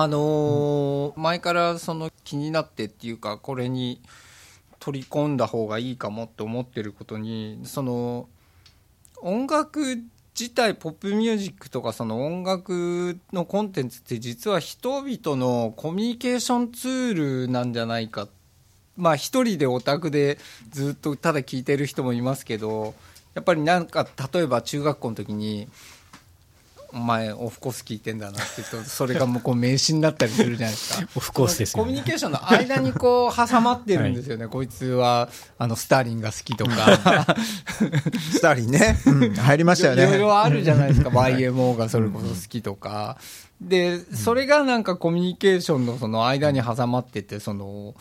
あのー前からその気になってっていうかこれに取り込んだ方がいいかもって思ってることにその音楽自体ポップミュージックとかその音楽のコンテンツって実は人々のコミュニケーションツールなんじゃないか。まあ一人でオタクでずっとただ聴いてる人もいますけどやっぱりなんか例えば中学校の時にお前オフコース聞いてんだなって言うとそれがもうこう名詞になったりするじゃないですか。オフコースですよね。コミュニケーションの間にこう挟まってるんですよね、こいつはあのスターリンが好きとか。スターリンね、うん入りましたよいろいね。ろあるじゃないですか。YMO がそれこそ好きとか、でそれがなんかコミュニケーションのその間に挟まっててその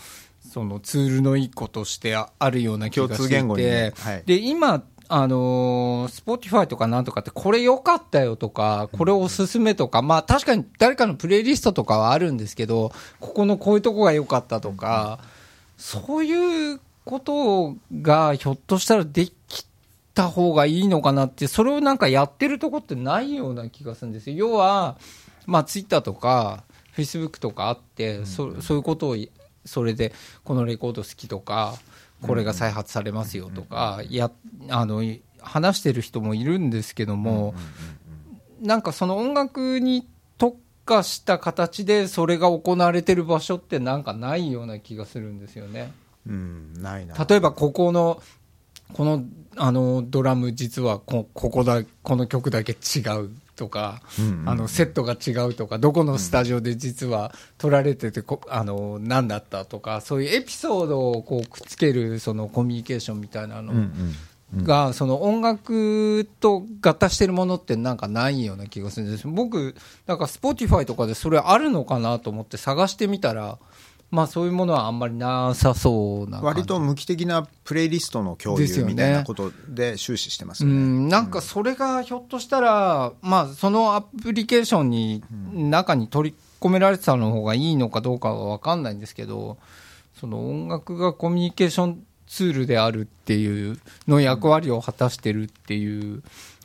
そのツールの一個としてああるような気がしていて。共通言語にね。はい。で今あのー、Spotify とかなんとかって、これ良かったよとか、これおすすめとか、まあ確かに誰かのプレイリストとかはあるんですけど、ここのこういうとこが良かったとか、そういうことがひょっとしたらできた方がいいのかなって、それをなんかやってるとこってないような気がするんですよ。要は、まあツイッターとか、フェイスブックとかあって、そそういうことを、それで、このレコード好きとか、これが再発されますよとか、や、あの、話してる人もいるんですけども、なんかその音楽に特化した形でそれが行われてる場所ってなんかないような気がするんですよね。うん、ないな。例えばここのこのあのドラム実はこここだこの曲だけ違うとか、うんうん。あのセットが違うとかどこのスタジオで実は撮られててこあの何だったとかそういうエピソードをこうくっつけるそのコミュニケーションみたいなのうんうんが、その音楽と合体してるものってなんかないような気がするんです。僕なんか Spotify とかでそれあるのかなと思って探してみたらまあそういうものはあんまりなさそうな割と無機的なプレイリストの共有みたいなことで終始してますね。ん、なんかそれがひょっとしたら、まあ、そのアプリケーションに、中に取り込められてたの方がいいのかどうかは分かんないんですけど、その音楽がコミュニケーションツールであるっていうの役割を果たしてるっていう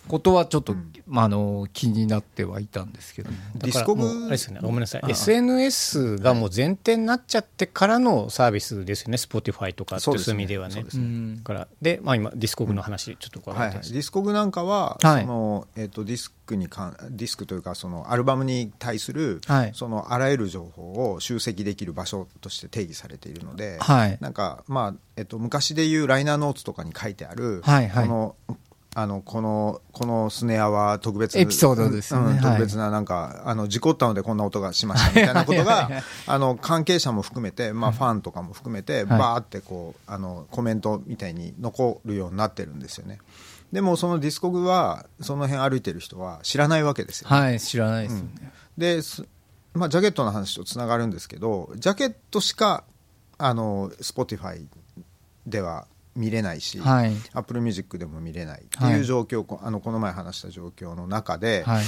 ことはちょっと、まあ、あの気になってはいたんですけど、 Discogs だからもうあれですよね、ごめんなさい、SNS がもう前提になっちゃってからのサービスですよね、Spotify とかってそうですね。そういう意味ではね。からで、まあ、今、 Discogs の話、ちょっと伺はいはい、ってます Discogs なんかは、はい。そのえっとディスクにかんディスクというかそのアルバムに対する、はい。そのあらゆる情報を集積できる場所として定義されているので、はい。なんか、まあえっと、昔でいうライナーノーツとかに書いてある、はいはい。このあのこのこのスネアは特別エピソードですよね。うんはい。特別ななんか、あの事故ったのでこんな音がしましたみたいなことが あの関係者も含めて、まあ、ファンとかも含めて、バーってこうあのコメントみたいに残るようになってるんですよね。でもそのディスコグはその辺歩いてる人は知らないわけですよ、はい、知らないですよね。ですまあ、ジャケットの話とつながるんですけどジャケットしかあの Spotify では見れないし、はい、Apple Music でも見れないってはい。いう状況、こあのこの前話した状況の中で、はい、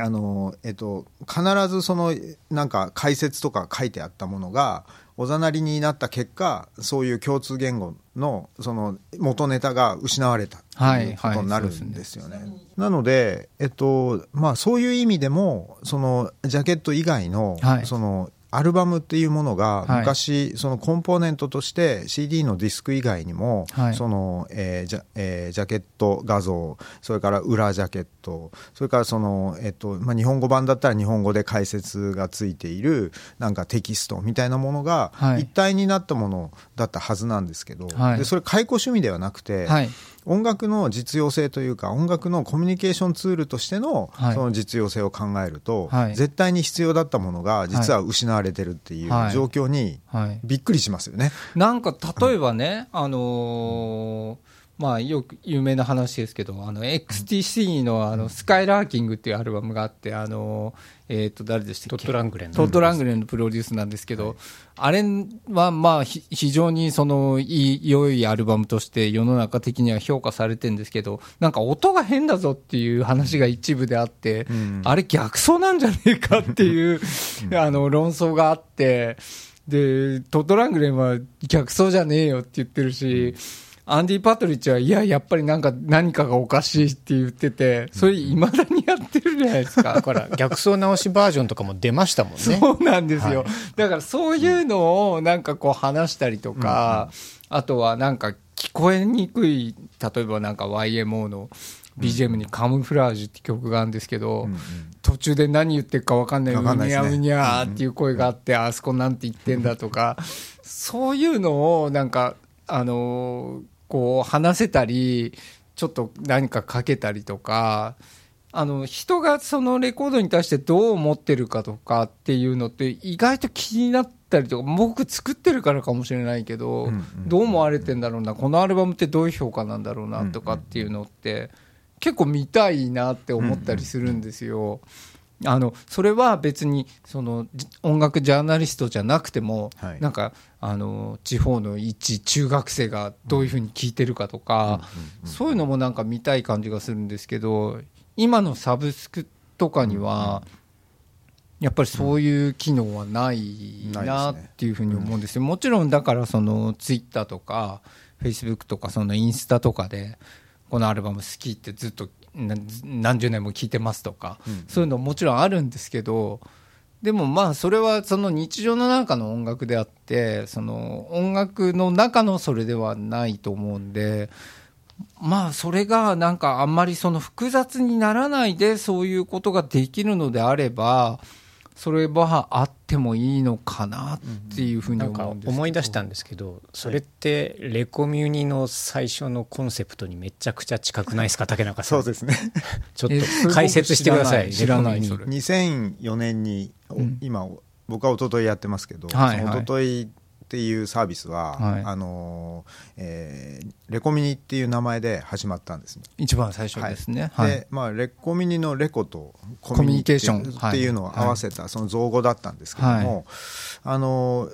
あのえっと、必ずそのなんか解説とか書いてあったものがおざなりになった結果そういう共通言語のその元ネタが失われたということになるんですよね。なので、えっとまあ、そういう意味でもそのジャケット以外の,、はい。そのアルバムっていうものがはい。昔、そのコンポーネントとして CD のディスク以外にも、はい。そのえージャえージャケット画像それから裏ジャケットそれからその、えっとまあ、日本語版だったら日本語で解説がついているなんかテキストみたいなものがはい。一体になったものだったはずなんですけど、はい。でそれ解雇趣味ではなくて、はい、音楽の実用性というか音楽のコミュニケーションツールとしてのはいその実用性を考えると、はい絶対に必要だったものが実は失われてるっていうはい状況にはい。びっくりしますよね。なんか例えばね、あのーまあ、よく有名な話ですけど、あの XTC のあのスカイラーキングっていうアルバムがあって、あのーえっ、と、誰でしたっけ？トットラングレンの。トットラングレンのプロデュースなんですけど、あれはまあ、ひ非常にそのいい、良いアルバムとして世の中的には評価されてるんですけど、なんか音が変だぞっていう話が一部であって、ん。あれ逆走なんじゃねえかっていう、あの論争があって、で、トットラングレンは逆走じゃねえよって言ってるし、アンディ・パトリッチは、いや、やっぱりなんか何かがおかしいって言ってて、それ未だにやっってるじゃないですか。だから逆走直しバージョンとかも出ましたもんね。そうなんですよ、はい。だからそういうのをなんかこう話したりとか、あとはなんか聞こえにくい例えばなんか YMO の BGM に「カムフラージュ」って曲があるんですけど、途中で何言ってるか分かんない「うわかんないですね。にゃうにゃ」っていう声があって、あそこなんて言ってんだとかそういうのをなんかあのーこう話せたりちょっと何かかけたりとかあの人がそのレコードに対してどう思ってるかとかっていうのって意外と気になったりとか僕作ってるからかもしれないけど、うんうんどう思われてんだろうなこのアルバムってどういう評価なんだろうなとかっていうのって結構見たいなって思ったりするんですよ。あのそれは別にそのじ音楽ジャーナリストじゃなくても、はい。なんかあの地方の一中学生がどういうふうに聞いてるかとか、そういうのもなんか見たい感じがするんですけど今のサブスクとかには、やっぱりそういう機能はないなっていうふうに思うんですよ。もちろんだからそのツイッターとかフェイスブックとかそのインスタとかでこのアルバム好きってずっとな何十年も聴いてますとか、そういうのもちろんあるんですけどでもまあそれはその日常の中の音楽であってその音楽の中のそれではないと思うんでまあそれがなんかあんまりその複雑にならないでそういうことができるのであればそれはあってもいいのかなっていうふうに思うんですけど。思い出したんですけど、それってレコミュニの最初のコンセプトにめちゃくちゃ近くないですか、竹中さん？そうですね。ちょっえと解説してください。知らないレコミュニ。知らない2004年に、おうん。今僕は一昨日やってますけど、はいはい。一昨日っていうサービスは、はい。あのえーレコミニっていう名前で始まったんですね。一番最初ですね。は、はい。いで、まあ、レコミニのレコとココミュニケーションっていうのを合わせたその造語だったんですけども、はい。あの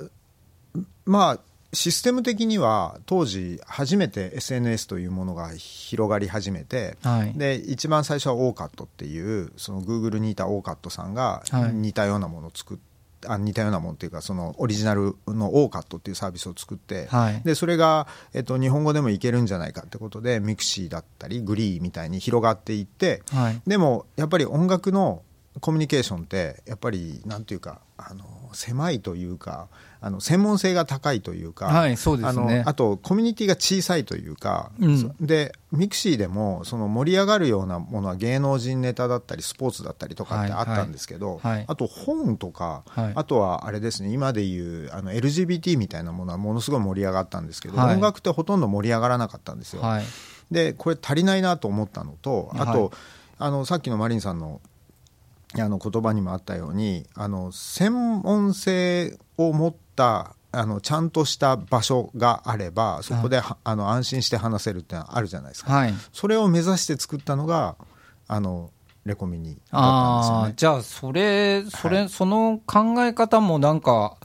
まあシステム的には当時初めて SNS というものが広がり始めて、はい。で一番最初は Orkut っていうその Google にいた OCAT さんがはい。似たようなものを作っあ似たようなものっていうかそのオリジナルの OCAT っていうサービスを作って、はい。でそれが、えっと、日本語でもいけるんじゃないかってことで mixi だったり GREE みたいに広がっていってはい。でもやっぱり音楽のコミュニケーションってやっぱりなんていうかあの狭いというかあの専門性が高いというか、はいそうですね。あのあとコミュニティが小さいというか、うん。そで mixi でもその盛り上がるようなものは芸能人ネタだったりスポーツだったりとかってあったんですけど、はい。はいあと本とか、はい。あとはあれですね今でいうあの LGBT みたいなものはものすごい盛り上がったんですけど、はい。音楽ってほとんど盛り上がらなかったんですよ。はい。でこれ足りないなと思ったのとあと、はい。あのさっきのマリンさんのあの言葉にもあったようにあの専門性を持ったあのちゃんとした場所があればそこではあの安心して話せるってのはあるじゃないですか、はい。それを目指して作ったのがあのレコミニだったんですよね。じゃあそれそれ、はその考え方もなんか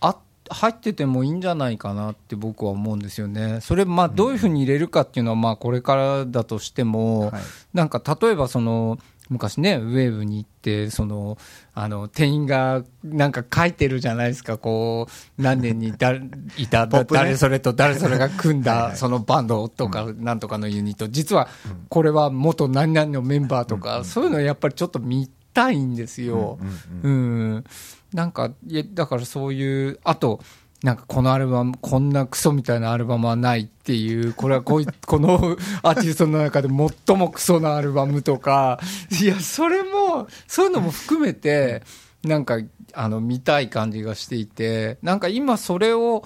あ入っててもいいんじゃないかなって僕は思うんですよね。それまあどういうふうに入れるかっていうのはまあこれからだとしても、はい。なんか例えばその昔ねウェーブに行ってそのあの店員がなんか書いてるじゃないですかこう何年にだいた、誰それと誰それが 組んだそのバンドとかなんとかのユニット。実はこれは元何々のメンバーとかそういうのやっぱりちょっと見たいんですよ。うんうん。うん、なんかいやだからそういうあとなんかこのアルバムこんなクソみたいなアルバムはないっていうこれはこうい このアーティストの中で最もクソなアルバムとか。いやそれもそういうのも含めてなんかあの見たい感じがしていてなんか今それを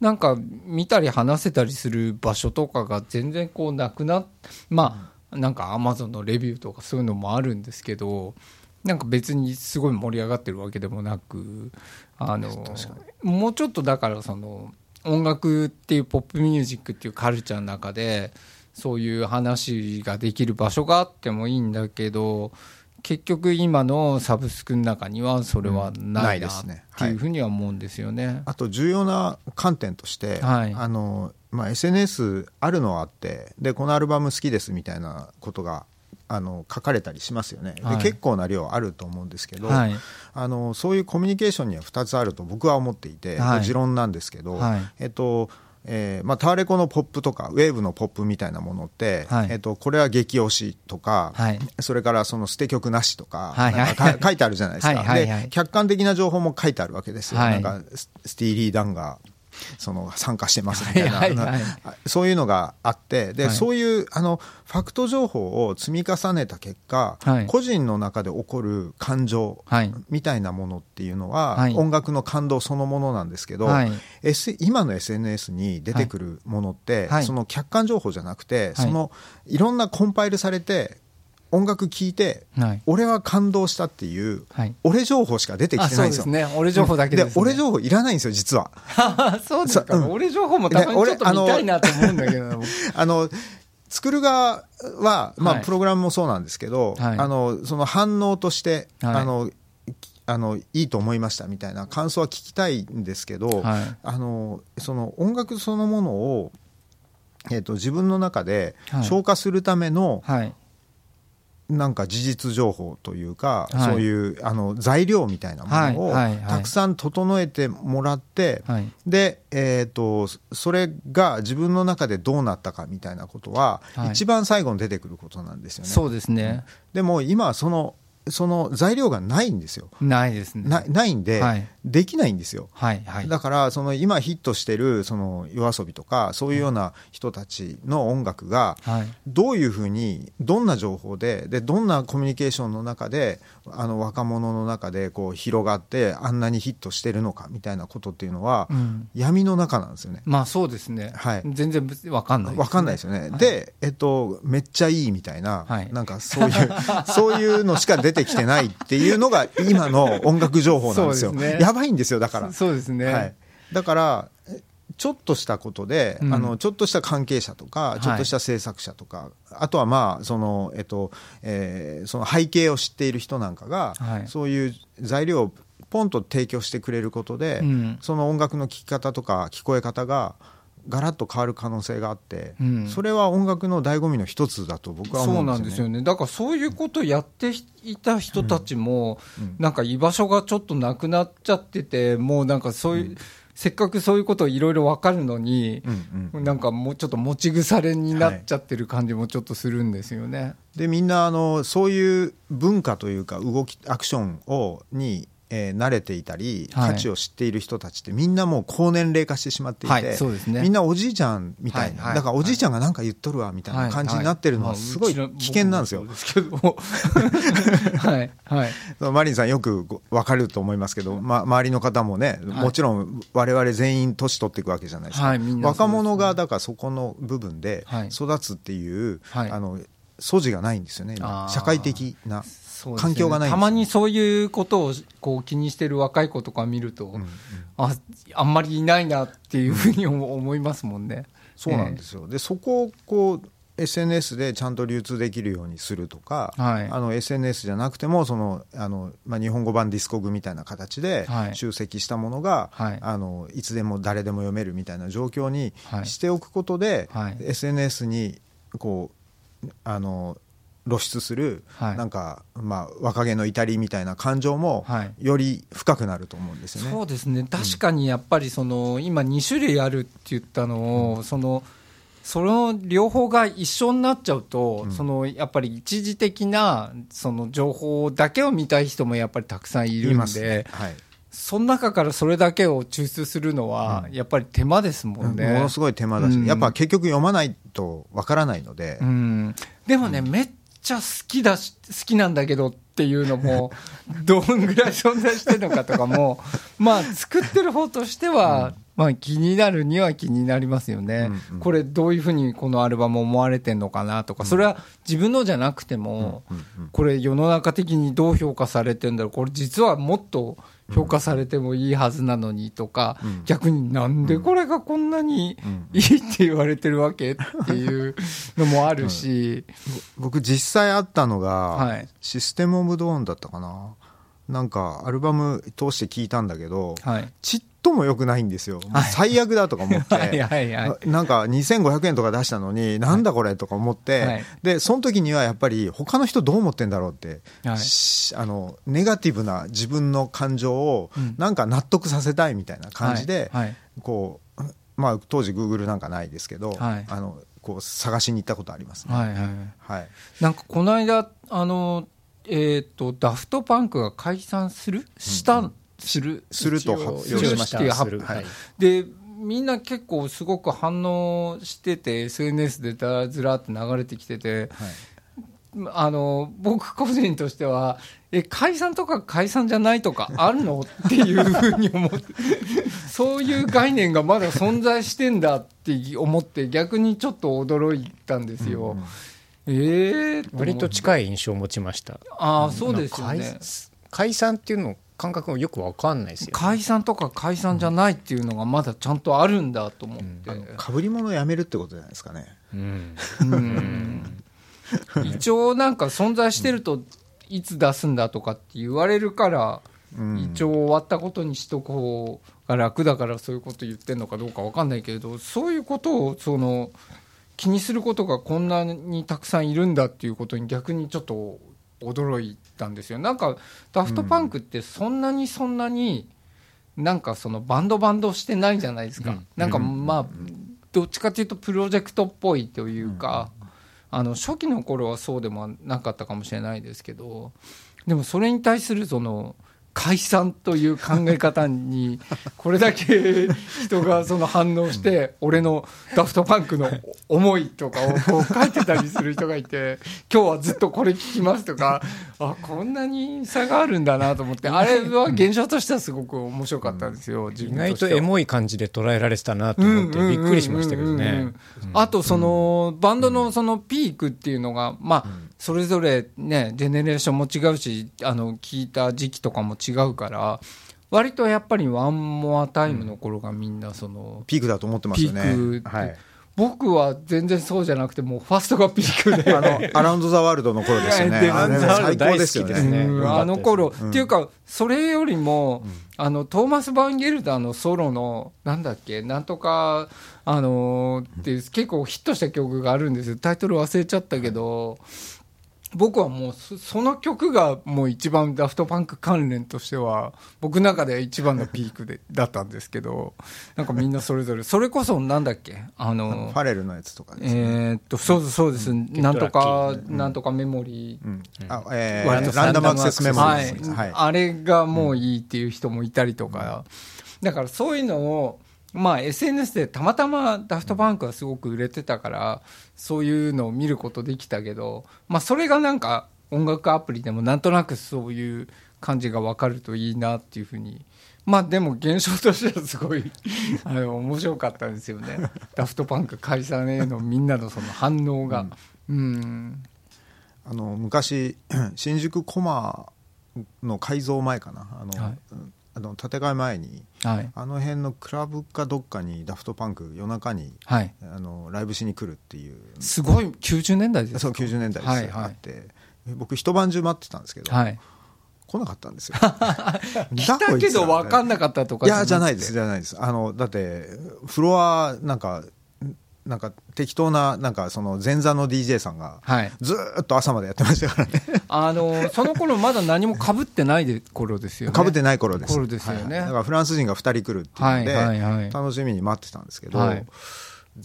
なんか見たり話せたりする場所とかが全然こうなくなっまあなんかアマゾンのレビューとかそういうのもあるんですけどなんか別にすごい盛り上がってるわけでもなくあのもうちょっとだからその音楽っていうポップミュージックっていうカルチャーの中でそういう話ができる場所があってもいいんだけど結局今のサブスクの中にはそれはうんなないいなっですね。ていうふうには思うんですよね。あと重要な観点として、はい。あのまあ、SNS あるのはあってでこのアルバム好きですみたいなことがあの書かれたりしますよね、ではい。結構な量あると思うんですけど、はい。あのそういうコミュニケーションには2つあると僕は思っていて、はい。持論なんですけど、はい。えっとえーまあ、タワレコのポップとかウェーブのポップみたいなものって、はい。えっとこれは激推しとか、はい。それからその捨て曲なしとか,、はい。はいかか書いてあるじゃないですか、はい。で客観的な情報も書いてあるわけですよ、はい。なんかススティーリー・ダンがその参加してますみたいな、はいはいはい。そういうのがあってで、はい。そういうあのファクト情報を積み重ねた結果、はい。個人の中で起こる感情はい。みたいなものっていうのは、はい。音楽の感動そのものなんですけど、はい。S、今の SNS に出てくるものって、はい。その客観情報じゃなくて、はい。そのいろんなコンパイルされて音楽聴いて、はい。俺は感動したっていう、はい。俺情報しか出てきあてないんですよ。そうですね。俺情報だけですね。俺情報いらないんですよ実は。そうですか、そううん。俺情報もたまにちょっと見たいなと思うんだけど、あの作る側は、まあはい。プログラムもそうなんですけど、はい。あのその反応として、はい。あのきあのいいと思いましたみたいな感想は聞きたいんですけど、はい。あのその音楽そのものを、えー、と自分の中ではい。消化するための、はい、なんか事実情報というか、はい。そういうあの材料みたいなものをたくさん整えてもらって、はい。で、えー、とそれが自分の中でどうなったかみたいなことは、はい。一番最後に出てくることなんですよね。そうですね、でも今はそのその材料がないんですよ。ないですね。なないんで、はいできないんですよ。はいはい。だからその今ヒットしてるその夜遊びとかそういうような人たちの音楽がはいどういうふうにどんな情報ででどんなコミュニケーションの中であの若者の中でこう広がってあんなにヒットしてるのかみたいなことっていうのは、うん闇の中なんですよね。まあそうですね。はい全然わかんない、わかんないですよね。で、えっと、めっちゃいいみたいな、はいなんかそういう、そういうのしか出てきてないっていうのが今の音楽情報なんですよ。すねやばいんですよ、だから。そうですね。はい、だからえちょっとしたことで、うんあのちょっとした関係者とか、いちょっとした制作者とか、あとはまあその、えっとえーその背景を知っている人なんかが、はいそういう材料をポンと提供してくれることで、うんその音楽の聴き方とか聞こえ方がガラッと変わる可能性があって、うんそれは音楽の醍醐味の一つだと僕は思そうなんうんですよね。ですよね。だからそういうことをやっていた人たちも、うんなんか居場所がちょっとなくなっちゃってて、もうなんかそういう、せっかくそういうことをいろいろわかるのに、うんうんなんかもうちょっと持ち腐れになっちゃってる感じもちょっとするんですよね。でみんなあのそういう文化というか動きアクションをに、えー慣れていたりはい。価値を知っている人たちってみんなもう高年齢化してしまっていて、はいそうですね。みんなおじいちゃんみたいな、はいはいだからおじいちゃんが何か言っとるわみたいな感じになってるのはすごい危険なんですよ。はい。はい。マリンさんよくご分かると思いますけど、ま、周りの方もね、はい。もちろん我々全員年取っていくわけじゃないですか、す若者がだからそこの部分ではい育つっていう、はいあの素地がないんですよね。社会的な環境がないたまにそういうことをこう気にしてる若い子とか見ると、ああんまりいないなっていうふうに思思いますもんね。そうなんですよ、でそこをこう SNS でちゃんと流通できるようにするとか、はい。あの SNS じゃなくてもそのあの、まあ、日本語版ディスコグみたいな形ではい。集積したものが、はい。あのいつでも誰でも読めるみたいな状況にはい。しておくことで、はい。SNS にこうあの露出する、はい。なんか、まあ、若気の至りみたいな感情も、はい。より深くなると思うんですよね。そうですね、確かにやっぱりその今、2種類あるって言ったのを、そのその両方が一緒になっちゃうと、うん。そのやっぱり一時的なその情報だけを見たい人もやっぱりたくさんいるんますね。で、はい。その中からそれだけを抽出するのは、うん。やっぱり手間ですもんね。ものすごい手間だし、うん。やっぱ結局読まないとわからないので、うん、でもね、めっちゃ好きだし好きなんだけどっていうのも どんぐらい存在してるのかとかもまあ作ってる方としては、まあ、気になるには気になりますよね、うんうん。これどういうふうにこのアルバム思われてんのかなとかそれは自分のじゃなくても、これ世の中的にどう評価されてんだろう。これ実はもっと評価されてもいいはずなのにとか、うん。逆になんでこれがこんなにうんいいって言われてるわけっていうのもあるし、僕実際あったのが、はい。システム・オブ・ドーンだったかな。なんかアルバム通して聞いたんだけど、はい。ちっとも良くないんですよ、はい。最悪だとか思って。はいはいはい。なんか2500円とか出したのになんだこれとか思って、はい。でその時にはやっぱり他の人どう思ってんだろうって、はい。しあのネガティブな自分の感情をうん。なんか納得させたいみたいな感じで、はい。はい。こうまあ、当時グーグルなんかないですけど、はい。あのこう探しに行ったことありますね。はいはいはい。なんかこの間あのえっ、とダフトパンクが解散する？した、するすると発表しました。はい。でみんな結構すごく反応してて SNS でだずらって流れてきててはい。あの僕個人としてはえ解散とか解散じゃないとかあるの？っていうふうに思って そういう概念がまだ存在してんだって思って逆にちょっと驚いたんですよ。ええ割と近い印象を持ちました。ああそうですよね。解解散っていうの感覚もよくわかんないですよ、解散とか解散じゃないっていうのがまだちゃんとあるんだと思って、かぶり物をやめるってことじゃないですかね。うん。うん。一応なんか存在してるといつ出すんだとかって言われるから、うん。一応終わったことにしとく方が楽だからそういうこと言ってるのかどうか分かんないけれどそういうことをその気にすることがこんなにたくさんいるんだっていうことに逆にちょっと驚いたんですよ。なんかダフトパンクってそんなにそんなになんかそのバンドバンドしてないじゃないですか、うん。なんかまあどっちかというとプロジェクトっぽいというか、あの初期の頃はそうでもなかったかもしれないですけどでもそれに対するその解散という考え方に これだけ人がその反応して俺のダフトパンクの思いとかをこう書いてたりする人がいて今日はずっとこれ聞きますとかあこんなに差があるんだなと思ってあれは現象としてはすごく面白かったんですよ自意分しては。外とエモい感じで捉えられてたなと思ってびっくりしましたけどね。うんうんうん。うんあとそのバンドのそのピークっていうのがまあそれぞれねジェネレーションも違うしあの聞いた時期とかも違うから割とやっぱりワンモアタイムの頃がみんなそのピークだと思ってますよね。ピークはい。僕は全然そうじゃなくてもうファーストがピークで。あの、アラウンド・ザ・ワールドの頃ですよね。であれも最高ですよね。あの頃、うん。っていうかそれよりも、あのトーマス・バンゲルダーのソロのなんだっけなんとかあのーっていう結構ヒットした曲があるんですよ。タイトル忘れちゃったけど、僕はもうそその曲がもう一番ダフトパンク関連としては僕の中では一番のピークでだったんですけどなんかみんなそれぞれそれこそなんだっけ？あのファレルのやつとかですね。えーっとそうですそうです、なんとゲットラかッキなんとかメモリー。うん。あえー割とランダムアクセスメモリはいーです。はい。あれがもういいっていう人もいたりとか、だからそういうのを、まあ、SNS でたまたまダフトパンクはすごく売れてたからそういうのを見ることできたけど、まあ、それがなんか音楽アプリでもなんとなくそういう感じが分かるといいなっていうふうに。まあでも現象としてはすごい あの面白かったんですよね。ダフトパンク解散へのみんなのその反応が。うんあの昔新宿コマの改造前かなあの、はいうんあの建て替え前にはい。あの辺のクラブかどっかにダフトパンク夜中にはい、あのライブしに来るっていう。すごい90年代ですか？そう90年代です、はいはい。あって。僕一晩中待ってたんですけど、はい、来なかったんですよ。来たけど分かんなかったとか？いやじゃないですじゃないです。あのだってフロアなんかなんか適当ななんかその前座の DJ さんがはい、ずーっと朝までやってましたからね。あのその頃まだ何もかぶってないで頃ですよね。かぶってない頃です。頃ですよね。はい。だからフランス人が2人来るっていうので、はいはいはい。楽しみに待ってたんですけど、はい。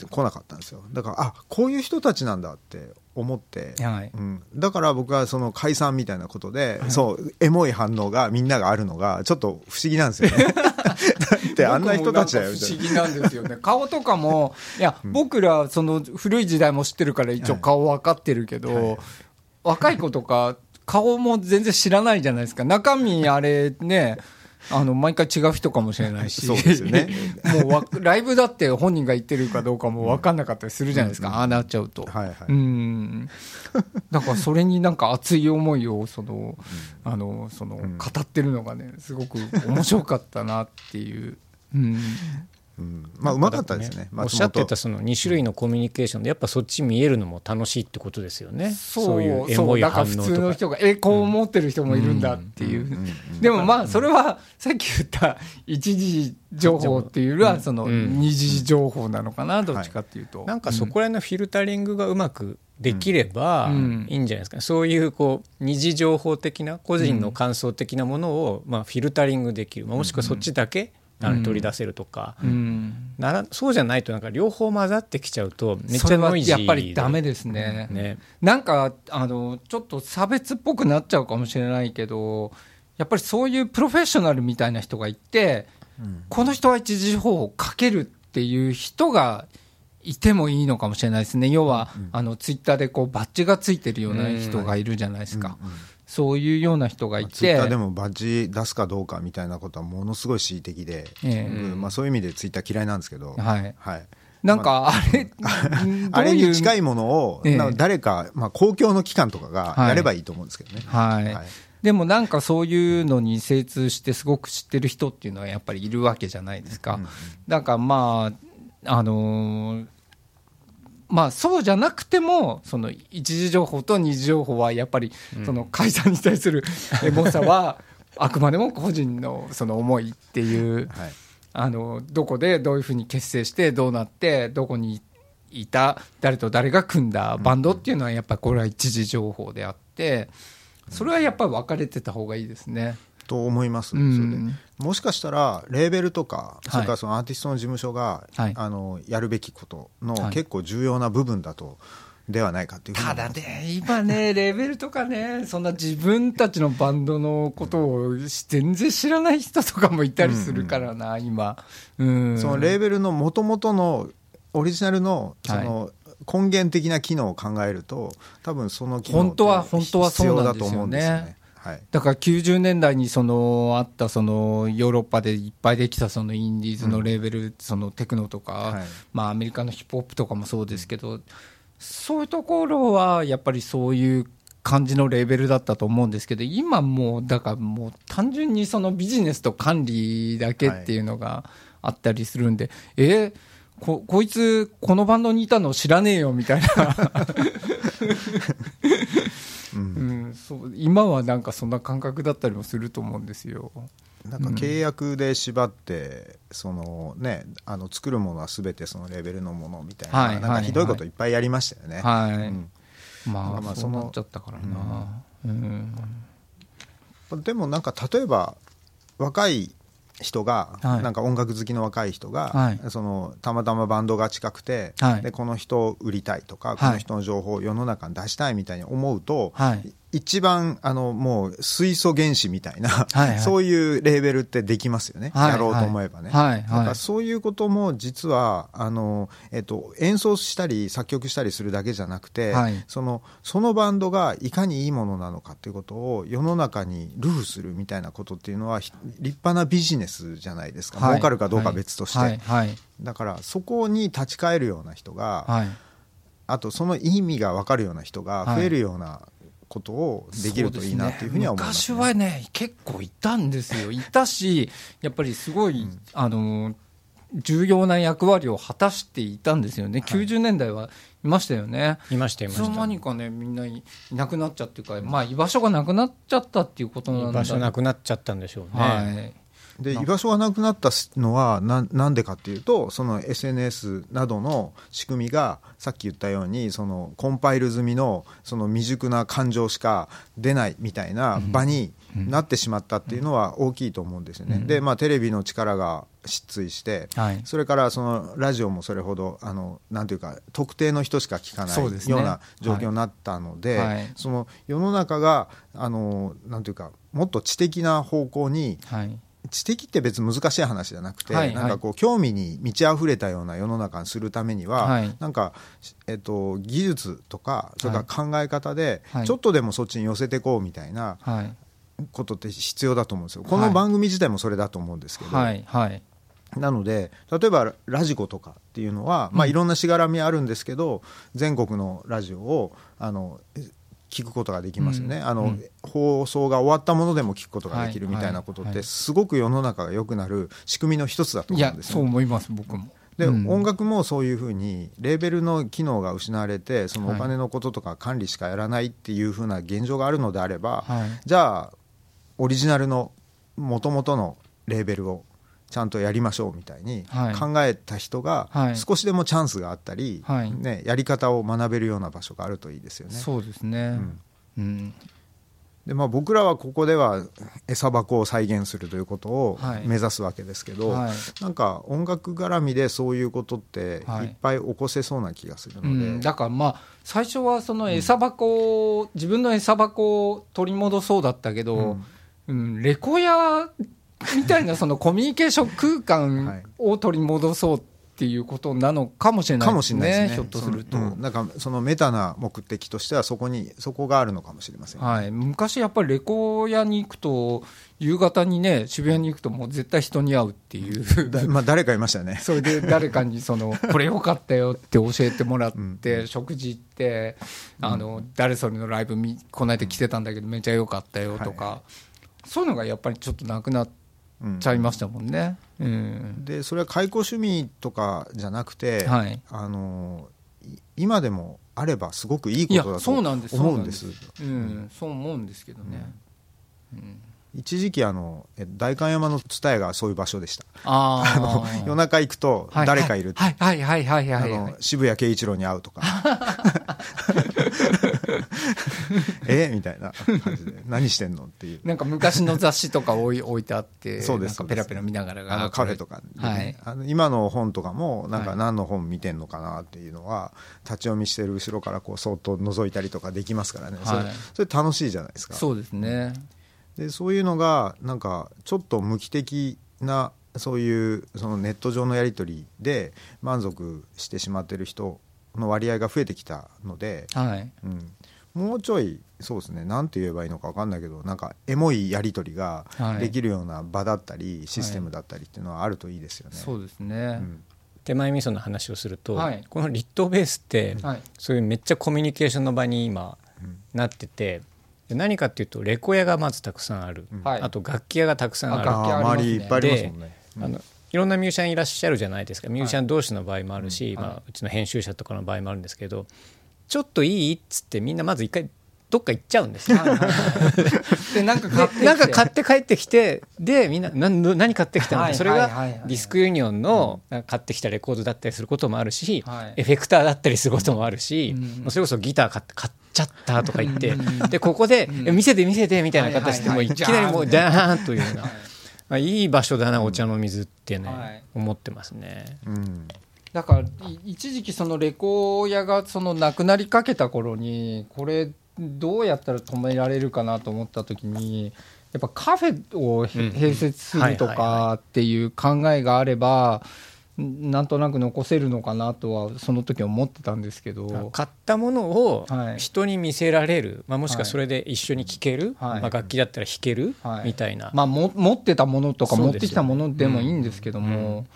来なかったんですよ。だからあこういう人たちなんだって思って、はい。うん、だから僕はその解散みたいなことで、そうエモい反応がみんながあるのがちょっと不思議なんですよね。だ ってあんな人たちだよ不思議なんですよね。顔とかも いや、僕らその古い時代も知ってるから一応顔分かってるけど、はい。若い子とか顔も全然知らないじゃないですか。中身あれねあの毎回違う人かもしれないし。そうですよね。もうわライブだって本人が言ってるかどうかも分かんなかったりするじゃないですか、ああなっちゃうと。はいはい、うん。だからそれになんか熱い思いをその、あのそのん。語ってるのがねすごく面白かったなっていう、うん、うん、まあうまかったですね。おっしゃってたその2種類のコミュニケーションでやっぱそっち見えるのも楽しいってことですよね。そういうエモい反応普通のとか人がえこう思ってる人もいるんだっていう、でもまあそれはさっき言った一時情報っていうよりはそのうん。二次情報なのかなどっちかっていうと、なんかそこら辺のフィルタリングがうまくできればうん。いいんじゃないですか、そういうこう二次情報的な個人の感想的なものをまあフィルタリングできる、まあもしくはそっちだけあの取り出せるとか、うん。ならそうじゃないとなんか両方混ざってきちゃうとめっちゃノイジーやっぱりダメですね。ね。なんかあのちょっと差別っぽくなっちゃうかもしれないけどやっぱりそういうプロフェッショナルみたいな人がいて、この人は一時情報をかけるっていう人がいてもいいのかもしれないですね。要は、あのツイッターでこうバッジがついてるような人がいるじゃないですか、そういうような人がいて、ツイッターでもバッジ出すかどうかみたいなことはものすごい恣意的で、ええ。うん。まあ、そういう意味でツイッター嫌いなんですけど、はい。はい、なんかあれ、あれに近いいものを、ええ。なんか誰か、まあ、公共の機関とかがはい。やればいいと思うんですけどね。はい、はい。でもなんかそういうのに精通してすごく知ってる人っていうのはやっぱりいるわけじゃないですか。だからまあ、あのーまあそうじゃなくても、その一時情報と二次情報はやっぱりその解散に対するエモさは あくまでも個人のその思いっていう、はい。あのどこでどういうふうに結成してどうなってどこにいた誰と誰が組んだバンドっていうのはやっぱりこれは一時情報であってそれはやっぱり分かれてた方がいいですね。と思います、もしかしたらレーベルとか、い。それからそのアーティストの事務所が、はい。あのやるべきことのはい。結構重要な部分だと、ではないかというただね、今ね、レベルとかね、そんな自分たちのバンドのことを全然知らない人とかもいたりするからな、今。うん。そのレーベルのもともとのオリジナルのその根源的な機能を考えると多分その機能本当は本当は必要だとそうんですよね。はい。だから90年代にそのあったそのヨーロッパでいっぱいできたそのインディーズのレーベル、そのテクノとか、はい。まあ、アメリカのヒップホップとかもそうですけど、そういうところはやっぱりそういう感じのレーベルだったと思うんですけど今もうだからもう単純にそのビジネスと管理だけっていうのがあったりするんで、えここいつこのバンドにいたの知らねえよみたいな うん、そう今はなんかそんな感覚だったりもすると思うんですよ。なんか契約で縛って、そのね、あの作るものはすべてそのレベルのものみたいな、はいなんかひどいこといっぱいやりましたよね。はい、うん。まあ、まあまあそのそうなっちゃったからな。うん。でもなんか例えば若い人が、はい。なんか音楽好きの若い人が、はい。そのたまたまバンドが近くて、はい。でこの人を売りたいとか、この人の情報を世の中に出したいみたいに思うと、はい一番あのもう水素原子みたいな、はいはい。そういうレーベルってできますよね、はいやろうと思えばね。はいはい。だからそういうことも実はあの、えっと、演奏したり作曲したりするだけじゃなくて、はい。そのそのバンドがいかにいいものなのかということを世の中にルフするみたいなことっていうのはひ立派なビジネスじゃないですか、はい。儲かるかどうかは別として、はい。はい。だからそこに立ち返るような人が、はい。あとその意味が分かるような人が増えるようなことをできるといいなっていうふうには思います、昔はね、結構いたんですよ、いたし、やっぱりすごい、あの重要な役割を果たしていたんですよね、90年代はいましたよね。いましたいいつのました間にかね、みんないいなくなっちゃっていうか、まあ、居場所がなくなっちゃったっていうことなんだ。場所なくなっちゃったんでしょうね、はい。で居場所がなくなったのはななんでかっていうとその SNS などの仕組みがさっき言ったようにそのコンパイル済みのその未熟な感情しか出ないみたいな場になってしまったっていうのは大きいと思うんですよね。で、まあ、テレビの力が失墜して、はい。それからそのラジオもそれほどあのなんていうか特定の人しか聞かないような状況になったので、はい。その世の中があのなんていうかもっと知的な方向にはい知的って別に難しい話じゃなくて、はいはい。なんかこう興味に満ち溢れたような世の中にするためには、はい。なんか、えっと、技術とかそれから考え方で、はい。ちょっとでもそっちに寄せていこうみたいなはい。ことって必要だと思うんですよ。この番組自体もそれだと思うんですけど、はいはい。なので例えばラジコとかっていうのは、まあ、いろんなしがらみあるんですけど、全国のラジオをあの聞くことができますよね、あのうん。うん放送が終わったものでも聞くことができるはい。みたいなことってはい。すごく世の中が良くなる仕組みの一つだと思うんですよ。そう思います僕も。で、うん。音楽もそういうふうにレーベルの機能が失われてそのお金のこととか管理しかやらないっていうふうな現状があるのであれば、はい。じゃあオリジナルの元々のレーベルをちゃんとやりましょうみたいにはい。考えた人がはい。少しでもチャンスがあったり、はい。ね、やり方を学べるような場所があるといいですよね。そうですね、うん。でまあ、僕らはここでは餌箱を再現するということをはい。目指すわけですけど、はい。なんか音楽絡みでそういうことってはい。いっぱい起こせそうな気がするうので、ん、だからまあ最初はその餌箱を、自分の餌箱を取り戻そうだったけど、うん。レコヤみたいなそのコミュニケーション空間を取り戻そうっていうことなのかもしれないかもですね。しれないですねひょっとすると。うん。なんかそのメタな目的としてはそこにそこがあるのかもしれません、はい、昔やっぱりレコ屋に行くと夕方にね渋谷に行くともう絶対人に会うっていう。だ まあ、誰かいましたよね。それで誰かにその これよかったよって教えてもらって、うん。食事行ってあの、誰それのライブ見この間来てたんだけどめちゃ良かったよとか、はそういうのがやっぱりちょっとなくなっうんちゃいましたもんね。うん。でそれは解雇趣味とかじゃなくて、はい。あのい今でもあればすごくいいことだとそうなんです。思うんです。うん、そう思うんですけどね。一時期あのえ代官山の蔦屋がそういう場所でした。ああの夜中行くとはい誰かいるってはいはいはいはいはい。はいあの渋谷慶一郎に会うとか。えみたいな感じで。何してんのっていう。なんか昔の雑誌とか置い置いてあって、そうですペラペラ見ながらあのカフェとかでね、はい。あの今の本とかもなんはい。か何の本見てんのかなっていうのは立ち読みしてる後ろからこうそっと覗いたりとかできますからね、それはい。それ楽しいじゃないですか。そうですね。でそういうのがなんかちょっと無機的なそういうそのネット上のやり取りで満足してしまってる人の割合が増えてきたので、はい。うん、もうちょいそうですね何て言えばいいのか分かんないけどなんかエモいやり取りがはいできるような場だったり、システムだったりっていうのはあるといいですよね。そうですね。うん手前味噌の話をすると、はいこの立東ベースって、はい。そういうめっちゃコミュニケーションの場に今うんなっててで何かっていうとレコ屋がまずたくさんある、はい。あと楽器屋がたくさんある。あ楽器屋ありいっぱいありますもんね。あのいろんなミュージシャンいらっしゃるじゃないですか。ミュージシャン同士の場合もあるし、はい。まあ、うちの編集者とかの場合もあるんですけどちょっといいっつってみんなまず一回どっか行っちゃうんですよ。で、なんか買ってなんか買って帰ってきてでみんな何何買ってきたのそれがディスクユニオンの買ってきたレコードだったりすることもあるし、はい。エフェクターだったりすることもあるし、それこそギター買って買っちゃったとか言ってうんでここで見せて見せてみたいな形でもうはいきなりもうダーンというようなはい。まあいい場所だなお茶の水ってね、はい。思ってますね。うん。だからい一時期そのレコ屋がそのなくなりかけた頃にこれどうやったら止められるかなと思った時にやっぱカフェを併設するとはいはいかっていう考えがあればなんとなく残せるのかなとはその時思ってたんですけど。買ったものをはい。人に見せられる、まあ、もしくはそれで一緒に聴ける、はい。まあ、楽器だったら弾ける、はい。みたいな、まあ、も持ってたものとか持ってきたものでもいいんですけども、うん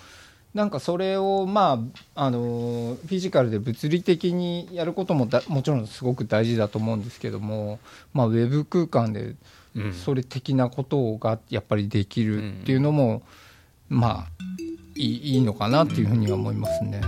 なんかそれを、まあ、あのフィジカルで物理的にやることもだもちろんすごく大事だと思うんですけども、まあ、ウェブ空間でうんそれ的なことがやっぱりできるっていうのも、まあいいいいのかなっていうふうには思いますね。